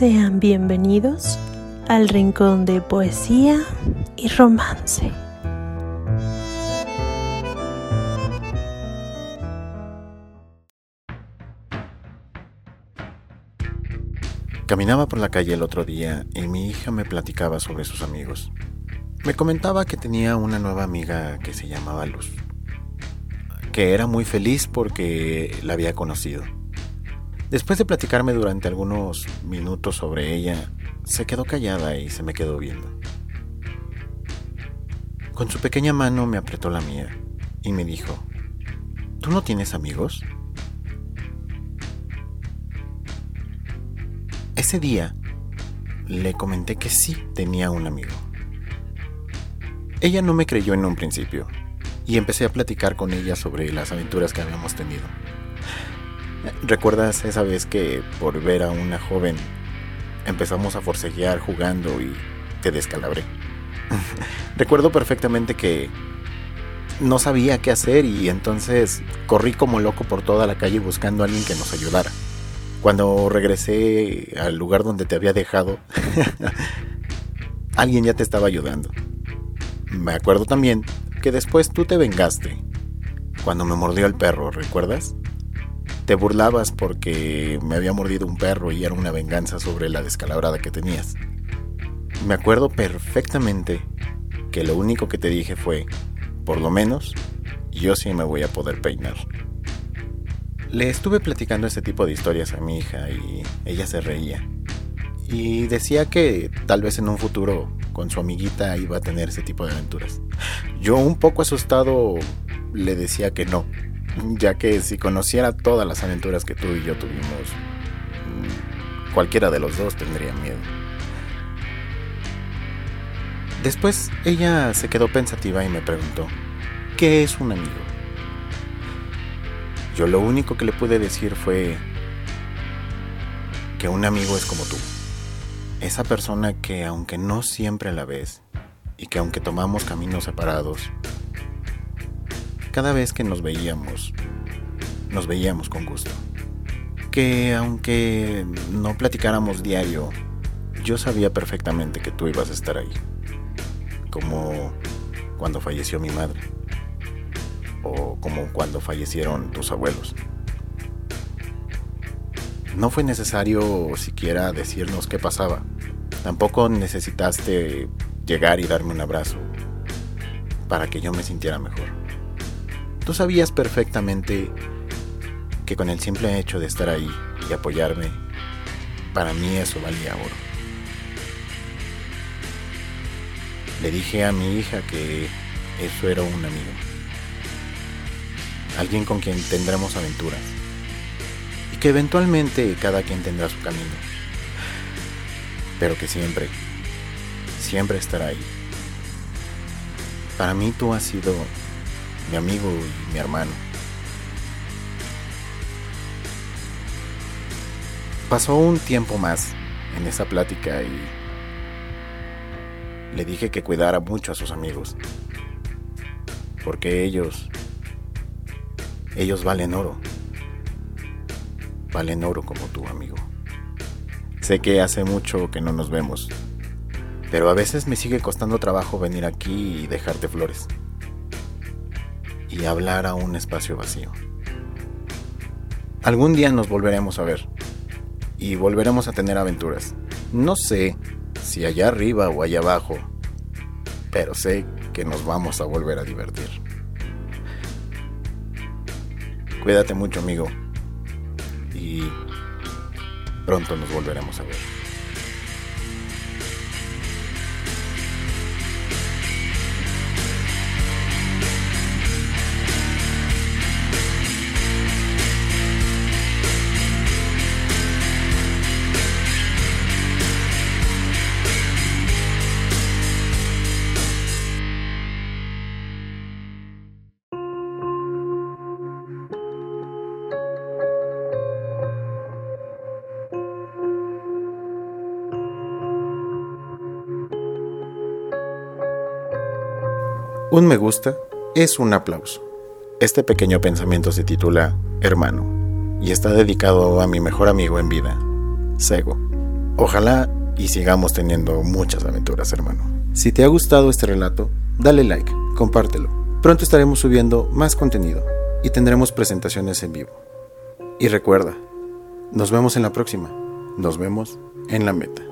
Sean bienvenidos al rincón de poesía y romance. Caminaba por la calle el otro día y mi hija me platicaba sobre sus amigos. Me comentaba que tenía una nueva amiga que se llamaba Luz, que era muy feliz porque la había conocido. Después de platicarme durante algunos minutos sobre ella, se quedó callada y se me quedó viendo. Con su pequeña mano me apretó la mía y me dijo, ¿tú no tienes amigos? Ese día le comenté que sí tenía un amigo. Ella no me creyó en un principio y empecé a platicar con ella sobre las aventuras que habíamos tenido. ¿Recuerdas esa vez que por ver a una joven empezamos a forcejear jugando y te descalabré? Recuerdo perfectamente que no sabía qué hacer y entonces corrí como loco por toda la calle buscando a alguien que nos ayudara. Cuando regresé al lugar donde te había dejado, alguien ya te estaba ayudando. Me acuerdo también que después tú te vengaste. Cuando me mordió el perro, ¿recuerdas? Te burlabas porque me había mordido un perro y era una venganza sobre la descalabrada que tenías. Me acuerdo perfectamente que lo único que te dije fue, por lo menos, yo sí me voy a poder peinar. Le estuve platicando este tipo de historias a mi hija y ella se reía. Y decía que tal vez en un futuro con su amiguita iba a tener ese tipo de aventuras. Yo un poco asustado le decía que no, ya que si conociera todas las aventuras que tú y yo tuvimos, mm, cualquiera de los dos tendría miedo. Después ella se quedó pensativa y me preguntó, ¿qué es un amigo? Yo lo único que le pude decir fue que un amigo es como tú. Esa persona que aunque no siempre la ves y que aunque tomamos caminos separados, cada vez que nos veíamos, nos veíamos con gusto. Que aunque no platicáramos diario, yo sabía perfectamente que tú ibas a estar ahí. Como cuando falleció mi madre o como cuando fallecieron tus abuelos. No fue necesario siquiera decirnos qué pasaba. Tampoco necesitaste llegar y darme un abrazo para que yo me sintiera mejor. Tú sabías perfectamente que con el simple hecho de estar ahí y apoyarme, para mí eso valía oro. Le dije a mi hija que eso era un amigo alguien con quien tendremos aventuras. Y que eventualmente cada quien tendrá su camino. Pero que siempre, siempre estará ahí. Para mí tú has sido mi amigo y mi hermano. Pasó un tiempo más en esa plática y le dije que cuidara mucho a sus amigos, porque ellos ellos valen oro. Valen oro como tú, amigo. Sé que hace mucho que no nos vemos, pero a veces me sigue costando trabajo venir aquí y dejarte flores. Y hablar a un espacio vacío. Algún día nos volveremos a ver. Y volveremos a tener aventuras. No sé si allá arriba o allá abajo, pero sé que nos vamos a volver a divertir. Cuídate mucho, amigo. Y pronto nos volveremos a ver. Un me gusta es un aplauso. Este pequeño pensamiento se titula Hermano y está dedicado a mi mejor amigo en vida, Sego, Ojalá y sigamos teniendo muchas aventuras, hermano. Si te ha gustado este relato, dale like, compártelo. Pronto estaremos subiendo más contenido y tendremos presentaciones en vivo. Y recuerda, nos vemos en la próxima. Nos vemos en la meta.